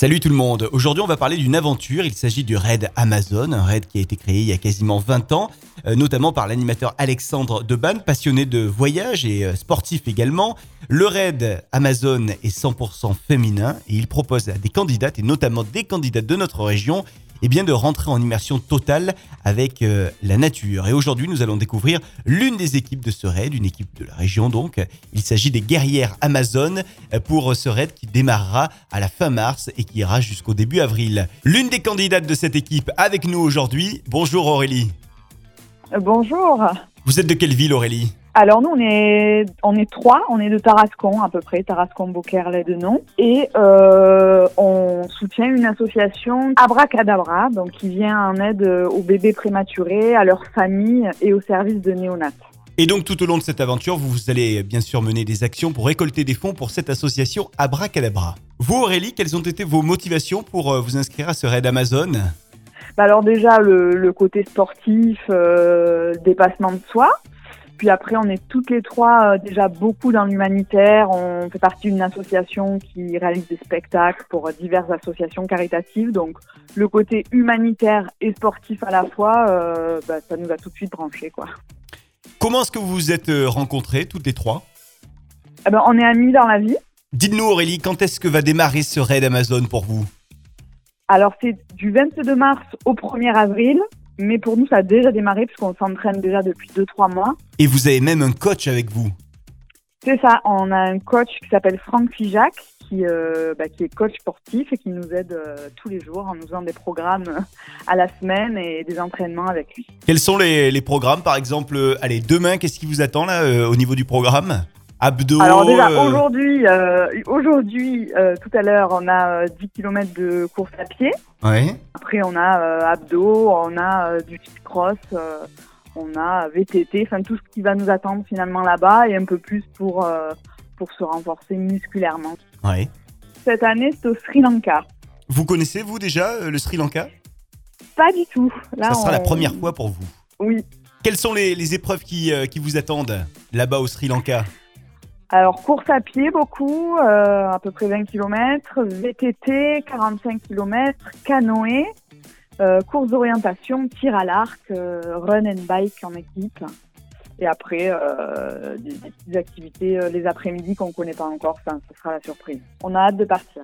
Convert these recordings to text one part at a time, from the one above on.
Salut tout le monde, aujourd'hui on va parler d'une aventure, il s'agit du raid Amazon, un raid qui a été créé il y a quasiment 20 ans, euh, notamment par l'animateur Alexandre Deban, passionné de voyage et euh, sportif également. Le raid Amazon est 100% féminin et il propose à des candidates et notamment des candidates de notre région eh bien de rentrer en immersion totale avec euh, la nature. Et aujourd'hui, nous allons découvrir l'une des équipes de ce raid, une équipe de la région donc. Il s'agit des guerrières Amazon euh, pour ce raid qui démarrera à la fin mars et qui ira jusqu'au début avril. L'une des candidates de cette équipe avec nous aujourd'hui. Bonjour Aurélie. Euh, bonjour. Vous êtes de quelle ville Aurélie? Alors nous on est on est trois, on est de Tarascon à peu près, Tarascon Beaucaire de nom, et euh, on soutient une association Abracadabra, donc qui vient en aide aux bébés prématurés, à leurs familles et au service de néonates. Et donc tout au long de cette aventure, vous allez bien sûr mener des actions pour récolter des fonds pour cette association Abracadabra. Vous Aurélie, quelles ont été vos motivations pour euh, vous inscrire à ce raid Amazon? Bah alors déjà le, côté sportif, euh, dépassement de soi, puis après, on est toutes les trois euh, déjà beaucoup dans l'humanitaire. On fait partie d'une association qui réalise des spectacles pour diverses associations caritatives. Donc, le côté humanitaire et sportif à la fois, euh, bah, ça nous a tout de suite branché, quoi. Comment est-ce que vous vous êtes euh, rencontrées toutes les trois? Eh ben, On est amis dans la vie. Dites-nous Aurélie, quand est-ce que va démarrer ce raid Amazon pour vous? Alors c'est du 22 mars au 1er avril. Mais pour nous, ça a déjà démarré puisqu'on s'entraîne déjà depuis 2-3 mois. Et vous avez même un coach avec vous C'est ça, on a un coach qui s'appelle Franck Fijac, qui, euh, bah, qui est coach sportif et qui nous aide euh, tous les jours en nous faisant des programmes à la semaine et des entraînements avec lui. Quels sont les, les programmes Par exemple, euh, allez, demain, qu'est-ce qui vous attend là au niveau du programme? Abdos. Alors déjà aujourd'hui, aujourd'hui, tout à l'heure, on a 10 km de course à pied. Ouais. Après, on a euh, abdos, on a euh, du cross, euh, on a VTT, enfin tout ce qui va nous attendre finalement là-bas et un peu plus pour, pour se renforcer musculairement. Ouais. Cette année, c'est au Sri Lanka. Vous connaissez, vous déjà, le Sri Lanka? Pas du tout. Là, Ça sera la première fois pour vous. Oui. Quelles sont les, les épreuves qui, qui vous attendent là-bas au Sri Lanka? Alors, course à pied beaucoup, euh, à peu près 20 km, VTT, 45 km, canoë, euh, course d'orientation, tir à l'arc, euh, run and bike en équipe. Et après, des, des, petites activités les après-midi qu'on ne connaît pas encore, ça, ça sera la surprise. On a hâte de partir.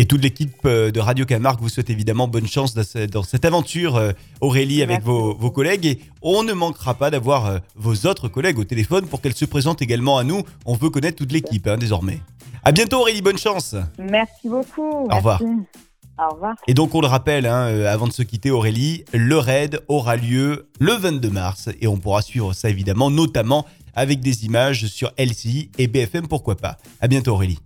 Et toute l'équipe euh, de Radio Camargue vous souhaite évidemment bonne chance dans cette aventure, euh, Aurélie, avec vos, collègues. Et on ne manquera pas d'avoir euh, vos autres collègues au téléphone pour qu'elles se présentent également à nous. On veut connaître toute l'équipe hein, désormais. À bientôt Aurélie, bonne chance. Merci beaucoup. Au revoir. Au revoir. Et donc on le rappelle, hein, avant de se quitter Aurélie, le raid aura lieu le 22 mars et on pourra suivre ça évidemment, notamment avec des images sur LCI et BFM, pourquoi pas. À bientôt Aurélie.